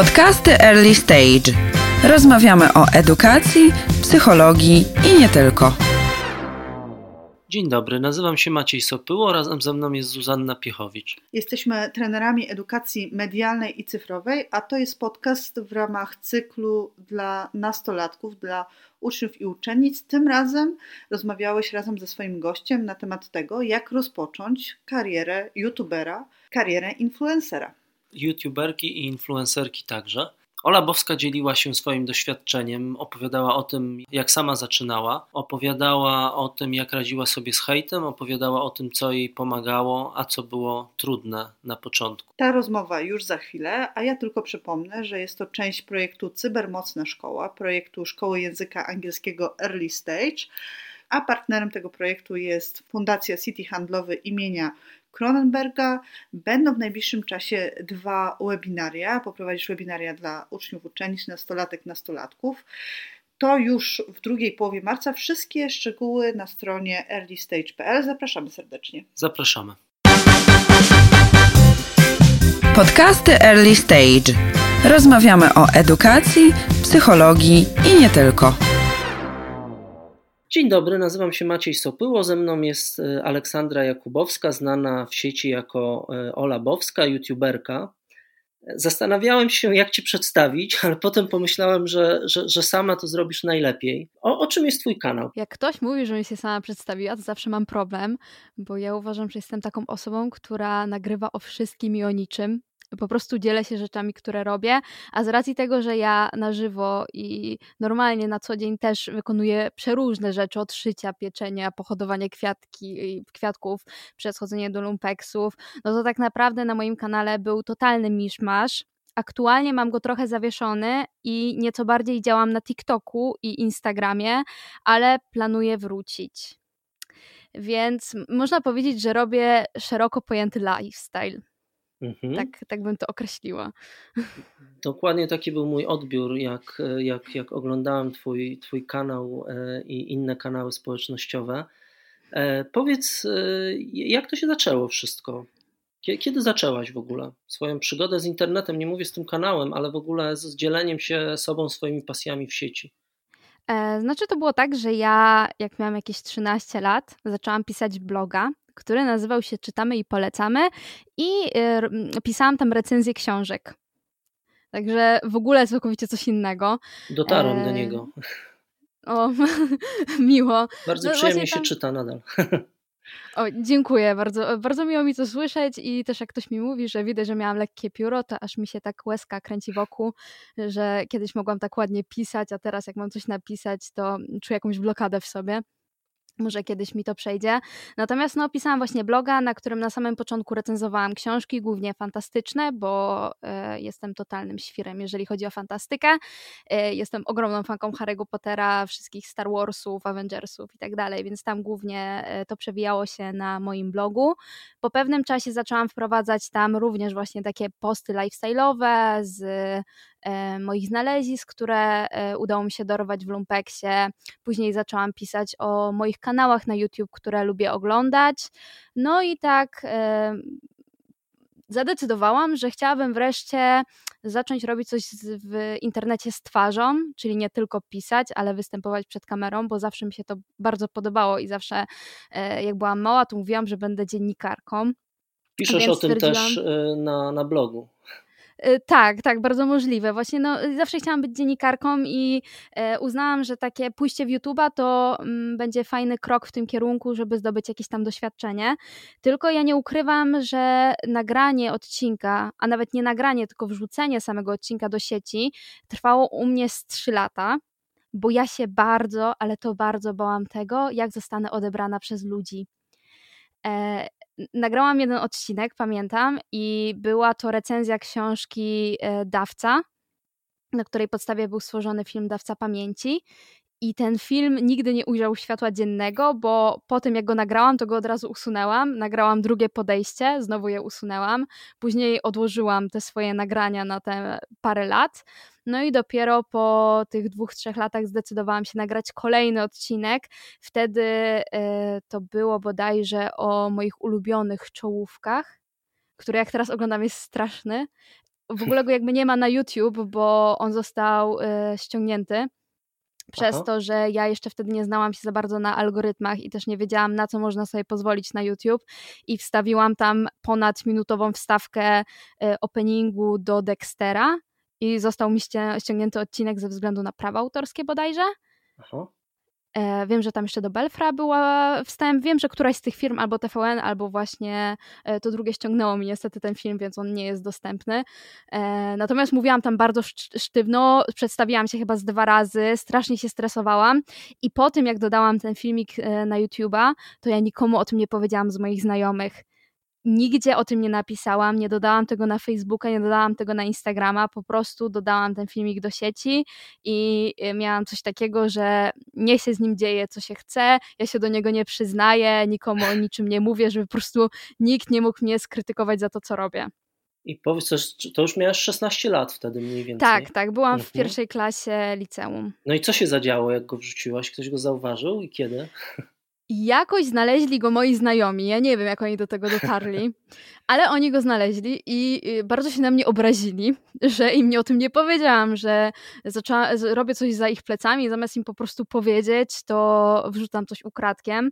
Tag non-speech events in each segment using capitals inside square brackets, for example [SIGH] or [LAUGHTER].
Podcasty Early Stage. Rozmawiamy o edukacji, psychologii i nie tylko. Dzień dobry, nazywam się Maciej Sopyło, razem ze mną jest Zuzanna Piechowicz. Jesteśmy trenerami edukacji medialnej i cyfrowej, a to jest podcast w ramach cyklu dla nastolatków, dla uczniów i uczennic. Tym razem rozmawiałeś razem ze swoim gościem na temat tego, jak rozpocząć karierę youtubera, karierę influencera. YouTuberki i influencerki także. Ola Bowska dzieliła się swoim doświadczeniem, opowiadała o tym, jak sama zaczynała, opowiadała o tym, jak radziła sobie z hejtem, opowiadała o tym, co jej pomagało, a co było trudne na początku. Ta rozmowa już za chwilę, a ja tylko przypomnę, że jest to część projektu Cybermocna Szkoła, projektu Szkoły Języka Angielskiego Early Stage, a partnerem tego projektu jest Fundacja City Handlowy imienia Cronenberga. Będą w najbliższym czasie dwa webinaria. Poprowadzisz webinaria dla uczniów, uczennic, nastolatek, nastolatków. To już w drugiej połowie marca. Wszystkie szczegóły na stronie earlystage.pl. Zapraszamy serdecznie. Zapraszamy. Podcasty Early Stage. Rozmawiamy o edukacji, psychologii i nie tylko. Dzień dobry, nazywam się Maciej Sopyło, ze mną jest e, Aleksandra Jakubowska, znana w sieci jako e, Ola Bowska, youtuberka. Zastanawiałem się, jak Ci przedstawić, ale potem pomyślałem, że, że, że sama to zrobisz najlepiej. O, o, czym jest Twój kanał? Jak ktoś mówi, że mi się sama przedstawiła, to zawsze mam problem, bo ja uważam, że jestem taką osobą, która nagrywa o wszystkim i o niczym po prostu dzielę się rzeczami, które robię, a z racji tego, że ja na żywo i normalnie na co dzień też wykonuję przeróżne rzeczy, od szycia, pieczenia, pohodowanie kwiatki, kwiatków, przez chodzenie do lumpeksów, no to tak naprawdę na moim kanale był totalny miszmasz. Aktualnie mam go trochę zawieszony i nieco bardziej działam na TikToku i Instagramie, ale planuję wrócić. Więc można powiedzieć, że robię szeroko pojęty lifestyle. Mhm. Tak, tak bym to określiła. Dokładnie taki był mój odbiór, jak, jak, jak oglądałem twój, twój kanał e, i inne kanały społecznościowe. E, powiedz, e, jak to się zaczęło wszystko? Kiedy zaczęłaś w ogóle swoją przygodę z internetem? Nie mówię z tym kanałem, ale w ogóle z dzieleniem się sobą, swoimi pasjami w sieci. Znaczy, to było tak, że ja, jak miałam jakieś 13 lat, zaczęłam pisać bloga który nazywał się Czytamy i Polecamy i y, pisałam tam recenzję książek. Także w ogóle całkowicie coś innego. Dotarłam e... do niego. O, [LAUGHS] miło. Bardzo no, przyjemnie się tam... czyta nadal. O, dziękuję, bardzo, bardzo miło mi to słyszeć i też jak ktoś mi mówi, że widać, że miałam lekkie pióro, to aż mi się tak łezka kręci wokół, że kiedyś mogłam tak ładnie pisać, a teraz jak mam coś napisać, to czuję jakąś blokadę w sobie. Może kiedyś mi to przejdzie. Natomiast no, pisałam właśnie bloga, na którym na samym początku recenzowałam książki, głównie fantastyczne, bo e, jestem totalnym świrem, jeżeli chodzi o fantastykę. E, jestem ogromną fanką Harry'ego Pottera, wszystkich Star Warsów, Avengersów i tak dalej, więc tam głównie e, to przewijało się na moim blogu. Po pewnym czasie zaczęłam wprowadzać tam również właśnie takie posty lifestyle'owe z moich znalezisk, które e, udało mi się dorwać w Lumpeksie. Później zaczęłam pisać o moich kanałach na YouTube, które lubię oglądać. No i tak e, zadecydowałam, że chciałabym wreszcie zacząć robić coś w internecie z twarzą, czyli nie tylko pisać, ale występować przed kamerą, bo zawsze mi się to bardzo podobało i zawsze jak byłam mała, to mówiłam, że będę dziennikarką. Piszesz o tym też na, na blogu. Y, tak, tak, bardzo możliwe. Właśnie no, zawsze chciałam być dziennikarką i e, uznałam, że takie pójście w YouTube'a to mm, będzie fajny krok w tym kierunku, żeby zdobyć jakieś tam doświadczenie. Tylko ja nie ukrywam, że nagranie odcinka, a nawet nie nagranie, tylko wrzucenie samego odcinka do sieci trwało u mnie z 3 lata bo ja się bardzo, ale to bardzo bałam tego, jak zostanę odebrana przez ludzi. E, nagrałam jeden odcinek, pamiętam, i była to recenzja książki e, Dawca, na której podstawie był stworzony film Dawca Pamięci. I ten film nigdy nie ujrzał światła dziennego, bo po tym jak go nagrałam, to go od razu usunęłam. Nagrałam drugie podejście, znowu je usunęłam. Później odłożyłam te swoje nagrania na te parę lat. No i dopiero po tych dwóch, trzech latach zdecydowałam się nagrać kolejny odcinek. Wtedy y, to było bodajże o moich ulubionych czołówkach, który jak teraz oglądam jest straszny w ogóle go jakby nie ma na YouTube, bo on został y, ściągnięty przez Aha. to, że ja jeszcze wtedy nie znałam się za bardzo na algorytmach i też nie wiedziałam, na co można sobie pozwolić na YouTube i wstawiłam tam ponad minutową wstawkę y, openingu do Dextera i został mi ściągnięty odcinek ze względu na prawa autorskie bodajże. Aha. E, wiem, że tam jeszcze do Belfra była wstęp. Wiem, że któraś z tych firm, albo TVN, albo właśnie e, to drugie ściągnęło mi niestety ten film, więc on nie jest dostępny. E, natomiast mówiłam tam bardzo sztywno, przedstawiłam się chyba z dwa razy, strasznie się stresowałam i po tym, jak dodałam ten filmik na YouTube'a, to ja nikomu o tym nie powiedziałam z moich znajomych. Nigdzie o tym nie napisałam, nie dodałam tego na Facebooka, nie dodałam tego na Instagrama, po prostu dodałam ten filmik do sieci i y, miałam coś takiego, że niech się z nim dzieje, co się chce, ja się do niego nie przyznaję, nikomu o niczym nie mówię, żeby po prostu nikt nie mógł mnie skrytykować za to, co robię. I powiedz, to już miałaś 16 lat wtedy mniej więcej. Tak, tak, byłam mhm. w pierwszej klasie liceum. No i co się zadziało, jak go wrzuciłaś? Ktoś go zauważył i kiedy? Jakoś znaleźli go moi znajomi. Ja nie wiem, jak oni do tego dotarli, [LAUGHS] ale oni go znaleźli i y, bardzo się na mnie obrazili, że im nie o tym nie powiedziałam, że zaczęła, robię coś za ich plecami, zamiast im po prostu powiedzieć, to wrzucam coś ukradkiem.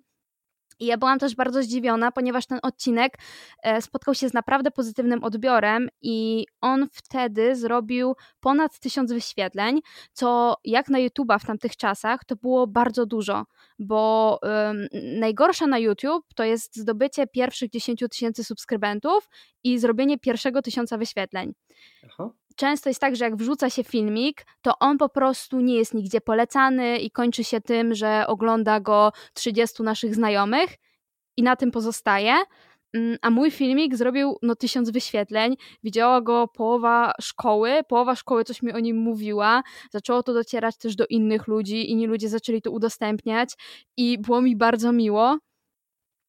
I ja byłam też bardzo zdziwiona, ponieważ ten odcinek e, spotkał się z naprawdę pozytywnym odbiorem i on wtedy zrobił ponad tysiąc wyświetleń, co jak na YouTube'a w tamtych czasach to było bardzo dużo, bo um, najgorsza na YouTube to jest zdobycie pierwszych 10 tysięcy subskrybentów i zrobienie pierwszego tysiąca wyświetleń. Aha często jest tak, że jak wrzuca się filmik, to on po prostu nie jest nigdzie polecany i kończy się tym, że ogląda go 30 naszych znajomych i na tym pozostaje. Mm, a mój filmik zrobił no tysiąc wyświetleń, widziała go połowa szkoły, połowa szkoły coś mi o nim mówiła, zaczęło to docierać też do innych ludzi, inni ludzie zaczęli to udostępniać i było mi bardzo miło.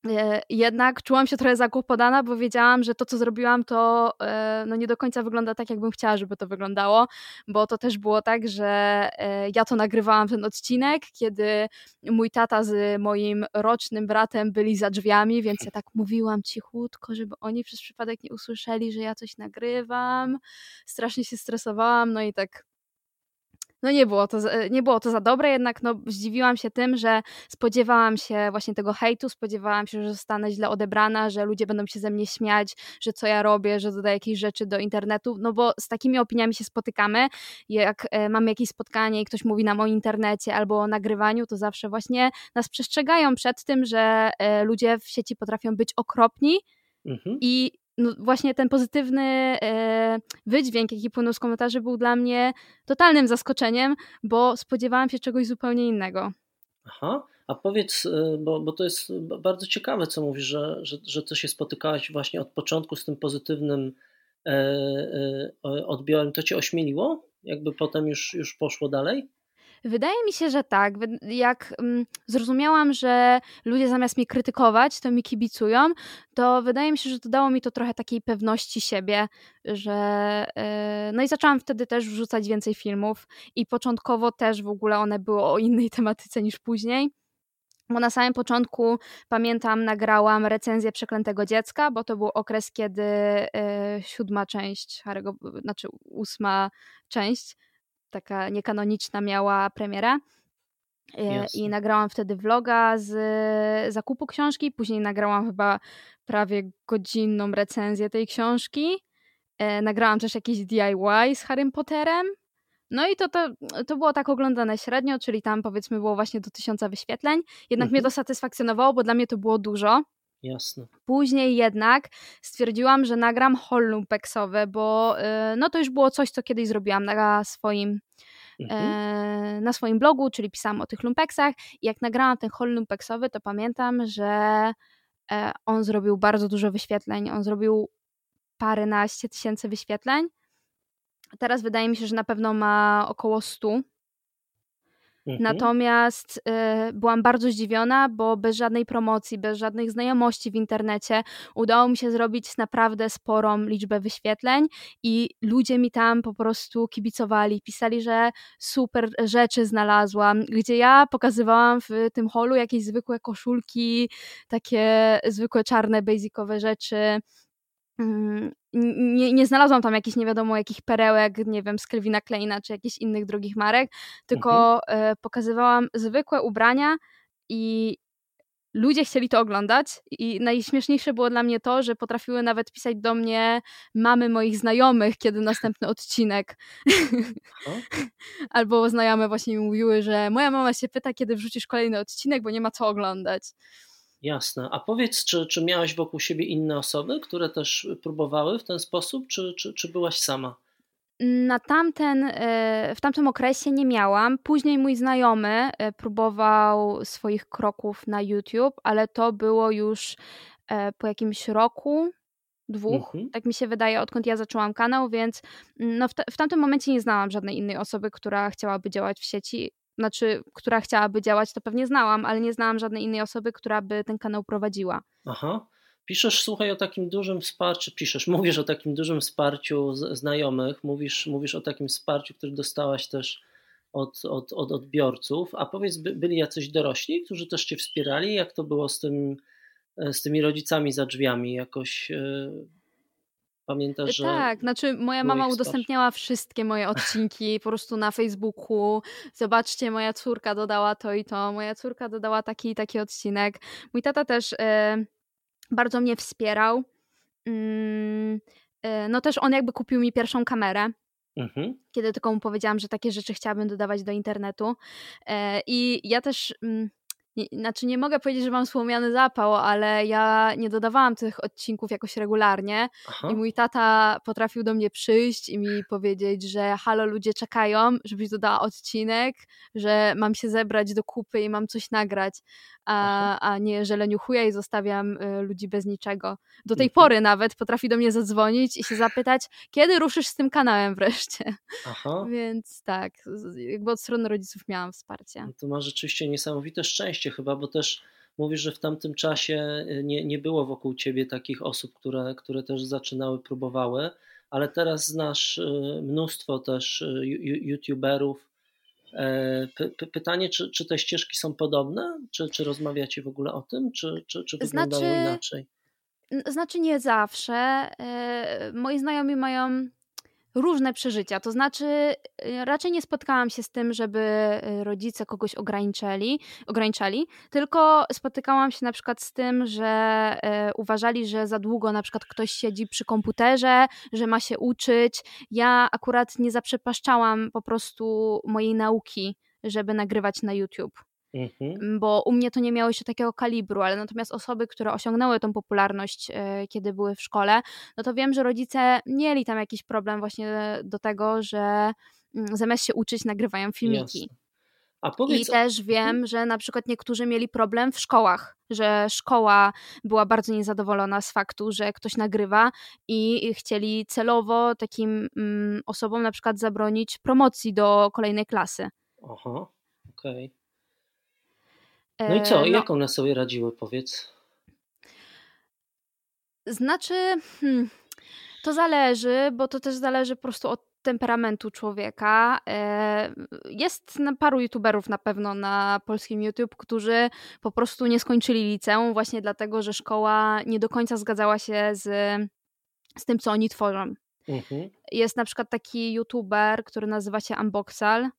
E, jednak czułam się trochę zakłopotana, bo wiedziałam, że to, co zrobiłam, to e, no nie do końca wygląda tak, jakbym chciała, żeby to wyglądało, bo to też było tak, że e, ja to nagrywałam ten odcinek, kiedy mój tata z moim rocznym bratem byli za drzwiami, więc ja tak mówiłam cichutko, żeby oni przez przypadek nie usłyszeli, że ja coś nagrywam. Strasznie się stresowałam, no i tak no nie było, to, nie było to za dobre, jednak no, zdziwiłam się tym, że spodziewałam się właśnie tego hejtu, spodziewałam się, że zostanę źle odebrana, że ludzie będą się ze mnie śmiać, że co ja robię, że dodaję jakieś rzeczy do internetu, no bo z takimi opiniami się spotykamy, jak e, mamy jakieś spotkanie i ktoś mówi nam o internecie albo o nagrywaniu, to zawsze właśnie nas przestrzegają przed tym, że e, ludzie w sieci potrafią być okropni, Mhm. I no właśnie ten pozytywny e, wydźwięk, jaki płynął z komentarzy, był dla mnie totalnym zaskoczeniem, bo spodziewałam się czegoś zupełnie innego. Aha, a powiedz, e, bo, bo to jest bardzo ciekawe, co mówisz, że, że, że to się spotykałaś właśnie od początku z tym pozytywnym e, odbiorem. To cię ośmieliło? Jakby potem już, już poszło dalej? Wydaje mi się, że tak. Jak mm, zrozumiałam, że ludzie zamiast mnie krytykować, to mi kibicują, to wydaje mi się, że to dało mi to trochę takiej pewności siebie, że. Yy, no i zaczęłam wtedy też wrzucać więcej filmów, i początkowo też w ogóle one były o innej [LAUGHS] tematyce niż później. Bo na samym początku pamiętam, nagrałam recenzję Przeklętego Dziecka, bo to był okres, kiedy yy, siódma część, Harry'ego, znaczy ósma część taka niekanoniczna miała premierę. E, I nagrałam wtedy vloga z zakupu książki, później nagrałam chyba prawie godzinną recenzję tej książki. E, nagrałam też jakieś DIY z Harrym Potterem. No i to, to, to było tak oglądane średnio, czyli tam powiedzmy było właśnie do tysiąca wyświetleń. Jednak mhm. mnie to satysfakcjonowało, bo dla mnie to było dużo. Jasne. Później jednak stwierdziłam, że nagram lumpeksowy, bo y, no to już było coś, co kiedyś zrobiłam na swoim, mhm. E, na swoim blogu, czyli pisałam o tych lumpeksach i jak nagrałam ten haul lumpeksowy, to pamiętam, że e, on zrobił bardzo dużo wyświetleń, on zrobił paręnaście tysięcy wyświetleń. Teraz wydaje mi się, że na pewno ma około 100 Mhm. Natomiast y, byłam bardzo zdziwiona, bo bez żadnej promocji, bez żadnych znajomości w internecie udało mi się zrobić naprawdę sporą liczbę wyświetleń i ludzie mi tam po prostu kibicowali, pisali, że super rzeczy znalazłam, gdzie ja pokazywałam w tym holu jakieś zwykłe koszulki, takie zwykłe czarne, basicowe rzeczy nie, nie znalazłam tam jakichś nie wiadomo jakich perełek, nie wiem, z Kelvina Kleina czy jakichś innych drogich marek, tylko mhm. pokazywałam zwykłe ubrania i ludzie chcieli to oglądać i najśmieszniejsze było dla mnie to, że potrafiły nawet pisać do mnie mamy moich znajomych, kiedy następny odcinek. [LAUGHS] Albo znajome właśnie mi mówiły, że moja mama się pyta, kiedy wrzucisz kolejny odcinek, bo nie ma co oglądać. Jasne. A powiedz, czy, czy miałaś wokół siebie inne osoby, które też próbowały w ten sposób, czy, czy, czy byłaś sama? Na tamten, e, w tamtym okresie nie miałam. Później mój znajomy e, próbował swoich kroków na YouTube, ale to było już e, po jakimś roku, dwóch, mhm. tak mi się wydaje, odkąd ja zaczęłam kanał, więc mm, no w, w tamtym momencie nie znałam żadnej innej osoby, która chciałaby działać w sieci. Znaczy, która chciałaby działać, to pewnie znałam, ale nie znałam żadnej innej osoby, która by ten kanał prowadziła. Aha. Piszesz, słuchaj, o takim dużym wsparciu, piszesz, [LAUGHS] mówisz o takim dużym wsparciu znajomych, mówisz, mówisz o takim wsparciu, które dostałaś też od, od, od odbiorców, a powiedz, by, byli jacyś dorośli, którzy też cię wspierali? Jak to było z, tym, e, z tymi rodzicami za drzwiami? Jakoś e, pamiętasz, że. Tak, znaczy moja mama udostępniała wszystkie moje [LAUGHS] odcinki po prostu na Facebooku. Zobaczcie, moja córka dodała to i to, moja córka dodała taki i taki odcinek. Mój tata też. E, bardzo mnie wspierał. Mm, e, no też on jakby kupił mi pierwszą kamerę. Mhm. Kiedy tylko mu powiedziałam, że takie rzeczy chciałabym dodawać do internetu. E, I ja też mm, nie, znaczy nie mogę powiedzieć, że mam słomiany zapał, ale ja nie dodawałam tych odcinków jakoś regularnie Aha. i mój tata potrafił do mnie przyjść i mi powiedzieć, że halo, ludzie czekają, żebyś dodała odcinek, że mam się zebrać do kupy i mam coś nagrać, a, a nie, że leniuchuję i zostawiam y, ludzi bez niczego. Do tej mhm. pory nawet potrafi do mnie zadzwonić i się zapytać, kiedy ruszysz z tym kanałem wreszcie. Aha. [LAUGHS] Więc tak, jakby od strony rodziców miałam wsparcie. No to ma rzeczywiście niesamowite szczęście chyba, bo też mówisz, że w tamtym czasie y, nie, nie było wokół ciebie takich osób, które, które też zaczynały, próbowały, ale teraz znasz y, mnóstwo też youtuberów. E, pytanie, czy, czy te ścieżki są podobne? Czy, czy rozmawiacie w ogóle o tym? Czy, czy, czy wyglądało znaczy, inaczej? Znaczy nie zawsze. E, moi znajomi mają różne przeżycia. To znaczy, y, raczej nie spotkałam się z tym, żeby y, rodzice kogoś ograniczali, ograniczali, tylko spotykałam się na przykład z tym, że y, uważali, że za długo na przykład ktoś siedzi przy komputerze, że ma się uczyć. Ja akurat nie zaprzepaszczałam po prostu mojej nauki, żeby nagrywać na YouTube. Mhm. Bo u mnie to nie miało jeszcze takiego kalibru, ale natomiast osoby, które osiągnęły tą popularność, e, kiedy były w szkole, no to wiem, że rodzice mieli tam jakiś problem właśnie do tego, że mm, zamiast się uczyć, nagrywają filmiki. Jasne. Powiedz... I też wiem, mhm. że na przykład niektórzy mieli problem w szkołach, że szkoła była bardzo niezadowolona z faktu, że ktoś nagrywa i chcieli celowo takim mm, osobom na przykład zabronić promocji do kolejnej klasy. Aha, okej. Okay. No i co? E, no, Jak one sobie radziły, powiedz? Znaczy, hmm, to zależy, bo to też zależy po prostu od temperamentu człowieka. E, jest paru youtuberów na pewno na polskim YouTube, którzy po prostu nie skończyli liceum właśnie dlatego, że szkoła nie do końca zgadzała się z, z tym, co oni tworzą. Mhm. Jest na przykład taki youtuber, który nazywa się Unboxal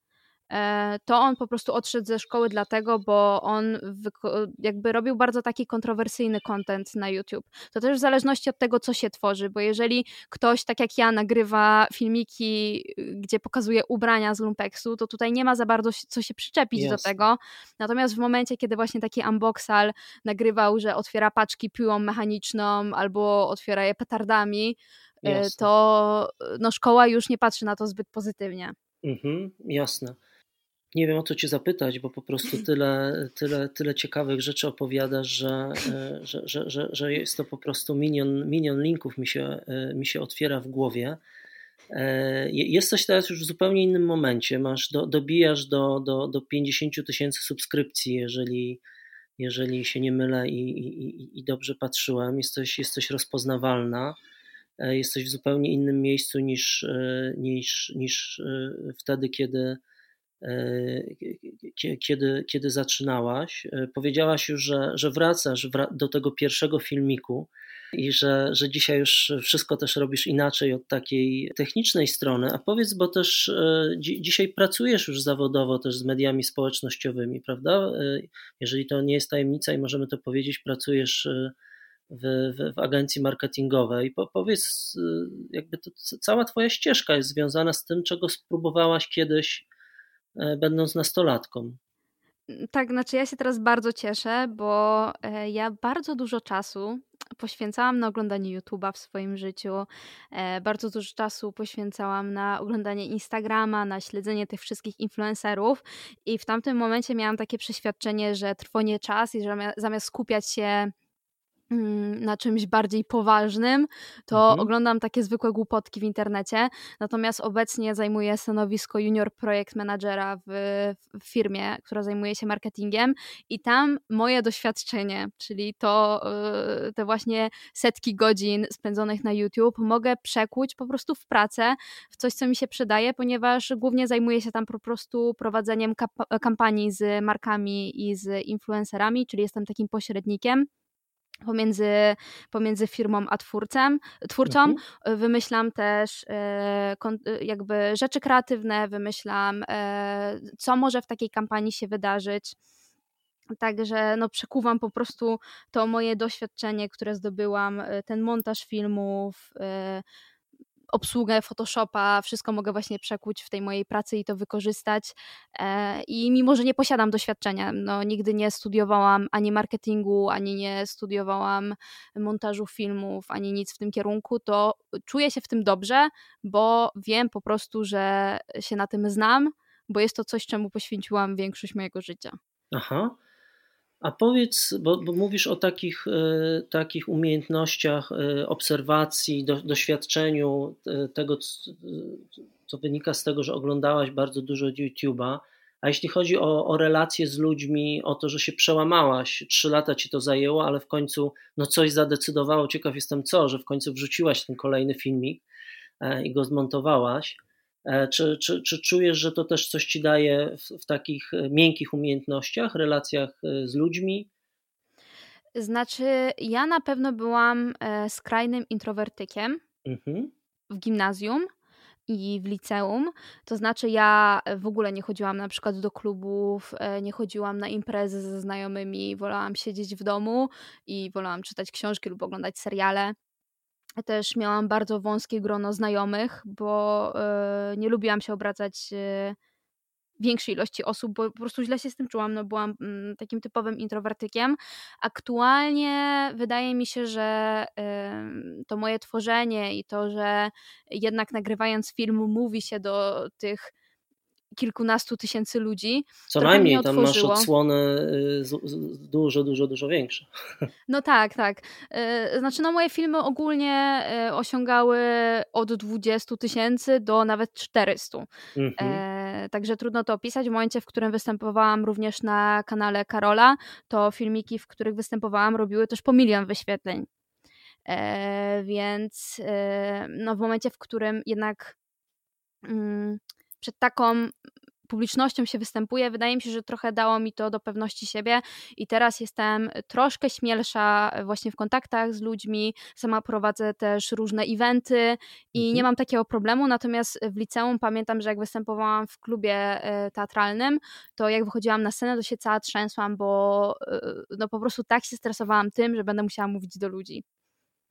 to on po prostu odszedł ze szkoły dlatego, bo on jakby robił bardzo taki kontrowersyjny content na YouTube. To też w zależności od tego, co się tworzy, bo jeżeli ktoś, tak jak ja, nagrywa filmiki, gdzie pokazuje ubrania z lumpeksu, to tutaj nie ma za bardzo co się przyczepić yes. do tego. Natomiast w momencie, kiedy właśnie taki unboxal nagrywał, że otwiera paczki piłą mechaniczną albo otwiera je petardami, yes. to no, szkoła już nie patrzy na to zbyt pozytywnie. Mhm, jasne nie wiem o co Cię zapytać, bo po prostu [LAUGHS] tyle, tyle, tyle ciekawych rzeczy opowiadasz, że, e, że, że, że, że jest to po prostu milion, milion linków mi się, e, mi się otwiera w głowie. E, jesteś teraz już w zupełnie innym momencie. Masz do, dobijasz do, do, do 50 tysięcy subskrypcji, jeżeli, jeżeli się nie mylę i, i, i dobrze patrzyłem. Jesteś, jesteś rozpoznawalna. Jesteś w zupełnie innym miejscu niż, niż, niż wtedy, kiedy kiedy, kiedy zaczynałaś. E, powiedziałaś już, że, że wracasz do tego pierwszego filmiku, i że, że dzisiaj już wszystko też robisz inaczej od takiej technicznej strony. A powiedz, bo też e, dzi dzisiaj pracujesz już zawodowo też z mediami społecznościowymi, prawda? E, jeżeli to nie jest tajemnica i możemy to powiedzieć, pracujesz e, w, w, w agencji marketingowej. Po, powiedz, jakby to, cała Twoja ścieżka jest związana z tym, czego spróbowałaś kiedyś, będąc nastolatką. Tak, znaczy ja się teraz bardzo cieszę, bo ja bardzo dużo czasu poświęcałam na oglądanie YouTube'a w swoim życiu. E, bardzo dużo czasu poświęcałam na oglądanie Instagrama, na śledzenie tych wszystkich influencerów i w tamtym momencie miałam takie przeświadczenie, że trwonie czas i że zamiast skupiać się na czymś bardziej poważnym, to mhm. oglądam takie zwykłe głupotki w internecie. Natomiast obecnie zajmuję stanowisko junior projekt managera w, w, firmie, która zajmuje się marketingiem i tam moje doświadczenie, czyli to yy, te właśnie setki godzin spędzonych na YouTube mogę przekuć po prostu w pracę, w coś, co mi się przydaje, ponieważ głównie zajmuję się tam po prostu prowadzeniem kampanii z markami i z influencerami, czyli jestem takim pośrednikiem pomiędzy, pomiędzy firmą a twórcem, twórcą. Mhm. Wymyślam też e, e, jakby rzeczy kreatywne, wymyślam, e, co może w takiej kampanii się wydarzyć. Także no, przekuwam po prostu to moje doświadczenie, które zdobyłam, ten montaż filmów, obsługę Photoshopa, wszystko mogę właśnie przekuć w tej mojej pracy i to wykorzystać. E, I mimo, że nie posiadam doświadczenia, no nigdy nie studiowałam ani marketingu, ani nie studiowałam montażu filmów, ani nic w tym kierunku, to czuję się w tym dobrze, bo wiem po prostu, że się na tym znam, bo jest to coś, czemu poświęciłam większość mojego życia. Aha. A powiedz, bo, bo mówisz o takich, e, takich umiejętnościach e, obserwacji, do, doświadczeniu e, tego, co wynika z tego, że oglądałaś bardzo dużo YouTube'a. A jeśli chodzi o, o relacje z ludźmi, o to, że się przełamałaś, trzy lata ci to zajęło, ale w końcu no coś zadecydowało, ciekaw jestem co, że w końcu wrzuciłaś ten kolejny filmik i go zmontowałaś. E, czy, czy, czy czujesz, że to też coś ci daje w, w takich e, miękkich umiejętnościach, relacjach e, z ludźmi? Znaczy, ja na pewno byłam skrajnym introwertykiem mhm. w gimnazjum i w liceum. To znaczy, ja w ogóle nie chodziłam na przykład do klubów, nie chodziłam na imprezy ze znajomymi, wolałam siedzieć w domu i wolałam czytać książki lub oglądać seriale też miałam bardzo wąskie grono znajomych, bo yy, nie lubiłam się obracać yy, większej ilości osób, bo po prostu źle się z tym czułam. No, byłam yy, takim typowym introwertykiem. Aktualnie wydaje mi się, że to moje tworzenie i to, że jednak nagrywając film mówi się do tych kilkunastu tysięcy ludzi. Co najmniej, tam masz odsłony y, dużo, dużo, dużo większe. No tak, tak. Y, znaczy, no moje filmy ogólnie y, osiągały od 20 tysięcy do nawet 400. Mhm. E, także trudno to opisać. W momencie, w którym występowałam również na kanale Karola, to filmiki, w których występowałam, robiły też po milion wyświetleń. E, więc e, no, w momencie, w którym jednak mm, przed taką publicznością się występuje, wydaje mi się, że trochę dało mi to do pewności siebie i teraz jestem troszkę śmielsza właśnie w kontaktach z ludźmi. Sama prowadzę też różne eventy i mhm. nie mam takiego problemu, natomiast w liceum pamiętam, że jak występowałam w klubie e, teatralnym, to jak wychodziłam na scenę, to się cała trzęsłam, bo e, no po prostu tak się stresowałam tym, że będę musiała mówić do ludzi.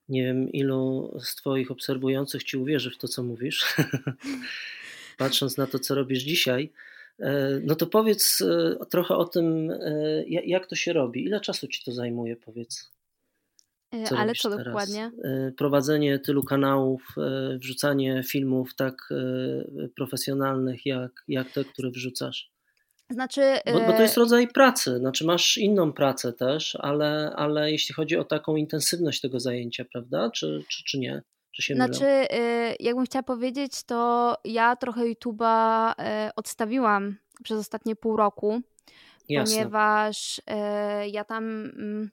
Nie wiem, ilu z Twoich obserwujących Ci uwierzy w to, co mówisz. [LAUGHS] patrząc na to, co robisz dzisiaj, e, no to powiedz e, trochę o tym, e, jak to się robi. Ile czasu ci to zajmuje, powiedz? Co Ale co teraz? dokładnie? Prowadzenie tylu kanałów, wrzucanie filmów tak profesjonalnych, jak, jak te, które wrzucasz. Znaczy, bo, bo, to jest rodzaj pracy, znaczy masz inną pracę też, ale, ale jeśli chodzi o taką intensywność tego zajęcia, prawda? Czy, czy, czy nie? Czy się znaczy, mylę? jakbym chciała powiedzieć, to ja trochę YouTube'a y, odstawiłam przez ostatnie pół roku, Jasne. ponieważ y, ja tam. Mm,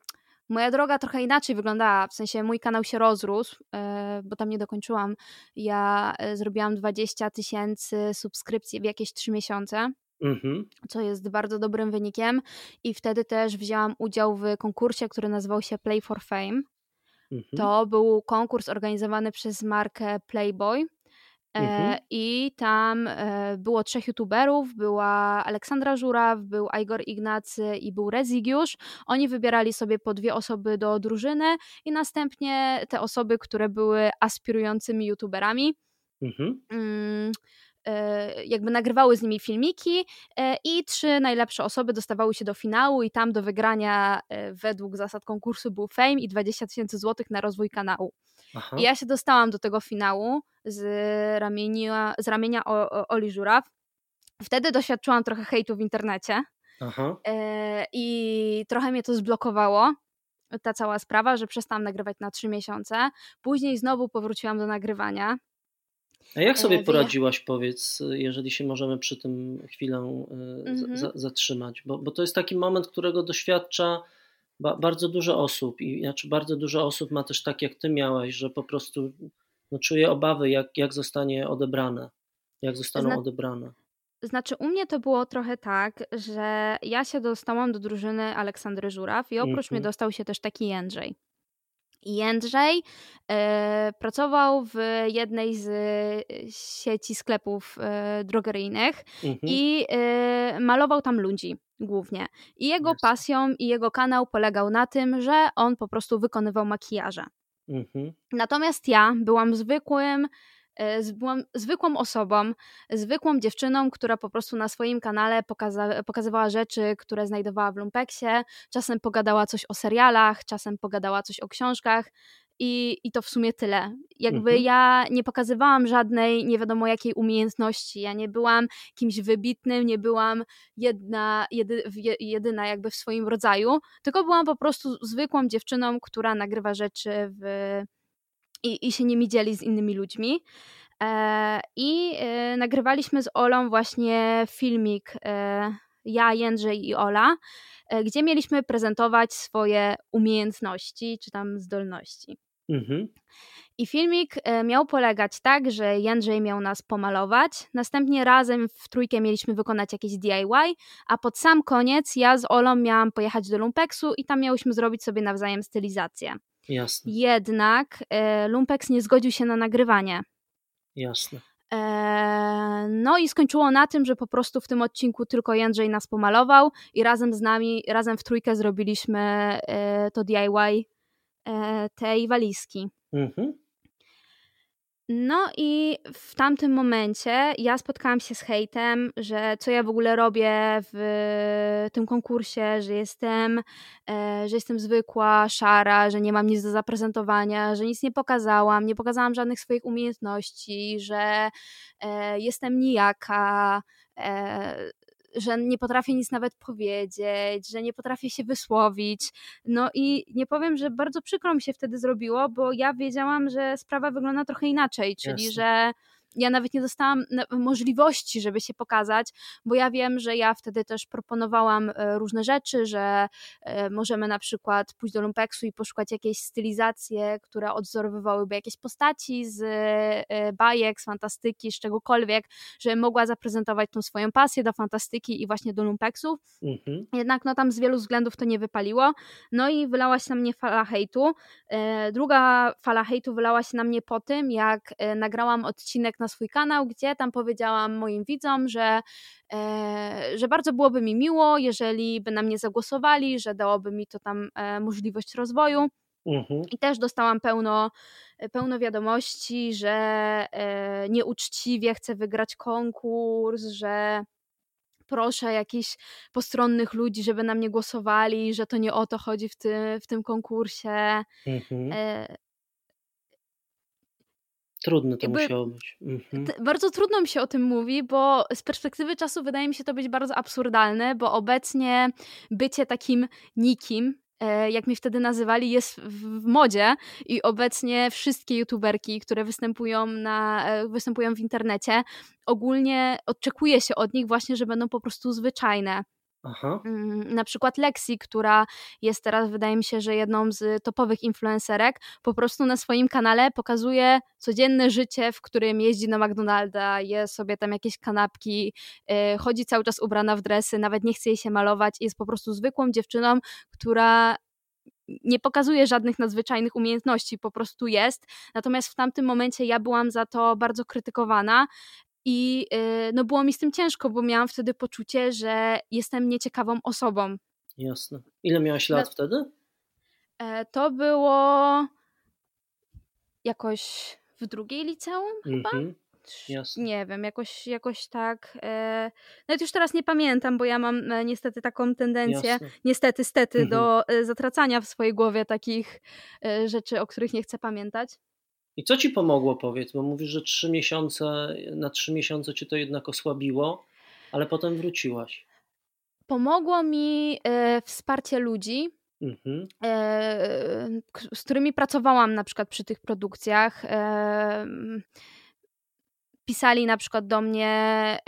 moja droga trochę inaczej wyglądała, w sensie mój kanał się rozrósł, y, bo tam nie dokończyłam. Ja zrobiłam 20 tysięcy subskrypcji w jakieś 3 miesiące. Mhm. Co jest bardzo dobrym wynikiem, i wtedy też wzięłam udział w konkursie, który nazywał się Play for Fame. Mhm. To był konkurs organizowany przez markę Playboy. E, mhm. I tam e, było trzech youtuberów, była Aleksandra Żuraw, był Igor Ignacy i był Rezigiusz. Oni wybierali sobie po dwie osoby do drużyny i następnie te osoby, które były aspirującymi youtuberami. Mhm. E, jakby nagrywały z nimi filmiki e, i trzy najlepsze osoby dostawały się do finału i tam do wygrania e, według zasad konkursu był fame i 20 tysięcy złotych na rozwój kanału. Aha. I ja się dostałam do tego finału z ramienia, z ramienia o, o, Oli Żuraw. Wtedy doświadczyłam trochę hejtu w internecie Aha. i trochę mnie to zblokowało ta cała sprawa, że przestałam nagrywać na trzy miesiące. Później znowu powróciłam do nagrywania. A jak sobie poradziłaś, powiedz, jeżeli się możemy przy tym chwilę mhm. zatrzymać? Bo, bo to jest taki moment, którego doświadcza ba, bardzo dużo osób i znaczy bardzo dużo osób ma też tak, jak ty miałaś, że po prostu no, czuje obawy, jak, jak zostanie odebrane, jak zostaną Zna odebrane. Znaczy, u mnie to było trochę tak, że ja się dostałam do drużyny Aleksandry Żuraw i oprócz mm -hmm. mnie mhm. dostał się też taki Jędrzej. Jędrzej e, pracował w jednej z e, sieci sklepów e, drogeryjnych mhm. i malował tam ludzi głównie. I jego Jest. pasją i jego kanał polegał na tym, że on po prostu wykonywał makijaże. Mhm. Natomiast ja byłam zwykłym byłam zwykłą osobą, zwykłą dziewczyną, która po prostu na swoim kanale pokaza pokazywała rzeczy, które znajdowała w Lumpeksie, czasem pogadała coś o serialach, czasem pogadała coś o książkach i, i to w sumie tyle. Jakby mhm. ja nie pokazywałam żadnej nie wiadomo jakiej umiejętności, ja nie byłam kimś wybitnym, nie byłam jedna, jedy, jedyna jakby w swoim rodzaju, tylko byłam po prostu zwykłą dziewczyną, która nagrywa rzeczy w i, i się nimi dzieli z innymi ludźmi. E, I e, nagrywaliśmy z Olą właśnie filmik e, ja, Jędrzej i Ola, gdzie mieliśmy prezentować swoje umiejętności czy tam zdolności. Mhm. I filmik miał polegać tak, że Jędrzej miał nas pomalować, następnie razem w trójkę mieliśmy wykonać jakieś DIY, a pod sam koniec ja z Olą miałam pojechać do Lumpeksu i tam miałyśmy zrobić sobie nawzajem stylizację. Jasne. Jednak e, Lumpex nie zgodził się na nagrywanie. Jasne. E, no i skończyło na tym, że po prostu w tym odcinku tylko Jędrzej nas pomalował i razem z nami, razem w trójkę zrobiliśmy e, to DIY e, tej walizki. Mhm. No i w tamtym momencie ja spotkałam się z hejtem, że co ja w ogóle robię w tym konkursie, że jestem, e, że jestem zwykła, szara, że nie mam nic do zaprezentowania, że nic nie pokazałam, nie pokazałam żadnych swoich umiejętności, że e, jestem nijaka, e, że nie potrafię nic nawet powiedzieć, że nie potrafię się wysłowić. No i nie powiem, że bardzo przykro mi się wtedy zrobiło, bo ja wiedziałam, że sprawa wygląda trochę inaczej, czyli Jasne. że ja nawet nie dostałam możliwości, żeby się pokazać, bo ja wiem, że ja wtedy też proponowałam e, różne rzeczy, że e, możemy na przykład pójść do Lumpeksu i poszukać jakiejś stylizacje, które odzorowywałyby jakieś postaci z e, bajek, z fantastyki, z czegokolwiek, że mogła zaprezentować tą swoją pasję do fantastyki i właśnie do Lumpeksu. Mhm. Jednak no tam z wielu względów to nie wypaliło. No i wylała się na mnie fala hejtu. Druga fala hejtu wylała się na mnie po tym, jak nagrałam odcinek na na swój kanał, gdzie tam powiedziałam moim widzom, że, e, że bardzo byłoby mi miło, jeżeli by na mnie zagłosowali, że dałoby mi to tam e, możliwość rozwoju. Mhm. I też dostałam pełno, pełno wiadomości, że e, nieuczciwie chcę wygrać konkurs, że proszę jakichś postronnych ludzi, żeby na mnie głosowali, że to nie o to chodzi w, ty, w tym konkursie. Mhm. E, Trudno to Jakby, musiało być. Mhm. Bardzo trudno mi się o tym mówi, bo z perspektywy czasu wydaje mi się to być bardzo absurdalne, bo obecnie bycie takim nikim, e, jak mnie wtedy nazywali, jest w modzie i obecnie wszystkie youtuberki, które występują, na, e, występują w internecie, ogólnie oczekuje się od nich właśnie, że będą po prostu zwyczajne Aha. Mm, na przykład Lexi, która jest teraz, wydaje mi się, że jedną z topowych influencerek, po prostu na swoim kanale pokazuje codzienne życie, w którym jeździ na McDonalda, je sobie tam jakieś kanapki, yy, chodzi cały czas ubrana w dresy, nawet nie chce jej się malować, jest po prostu zwykłą dziewczyną, która nie pokazuje żadnych nadzwyczajnych umiejętności, po prostu jest. Natomiast w tamtym momencie ja byłam za to bardzo krytykowana i y, no było mi z tym ciężko, bo miałam wtedy poczucie, że jestem nieciekawą osobą. Jasne. Ile miałaś lat no, wtedy? E, to było jakoś w drugiej liceum chyba. Mm -hmm. Jasne. Nie wiem, jakoś, jakoś tak. E, nawet już teraz nie pamiętam, bo ja mam e, niestety taką tendencję, Jasne. niestety, stety, mhm. do e, zatracania w swojej głowie takich e, rzeczy, o których nie chcę pamiętać. I co ci pomogło, powiedz? Bo mówisz, że trzy miesiące, na trzy miesiące cię to jednak osłabiło, ale potem wróciłaś. Pomogło mi e, wsparcie ludzi, Mhm. E, z którymi pracowałam na przykład przy tych produkcjach. Pisali na przykład do mnie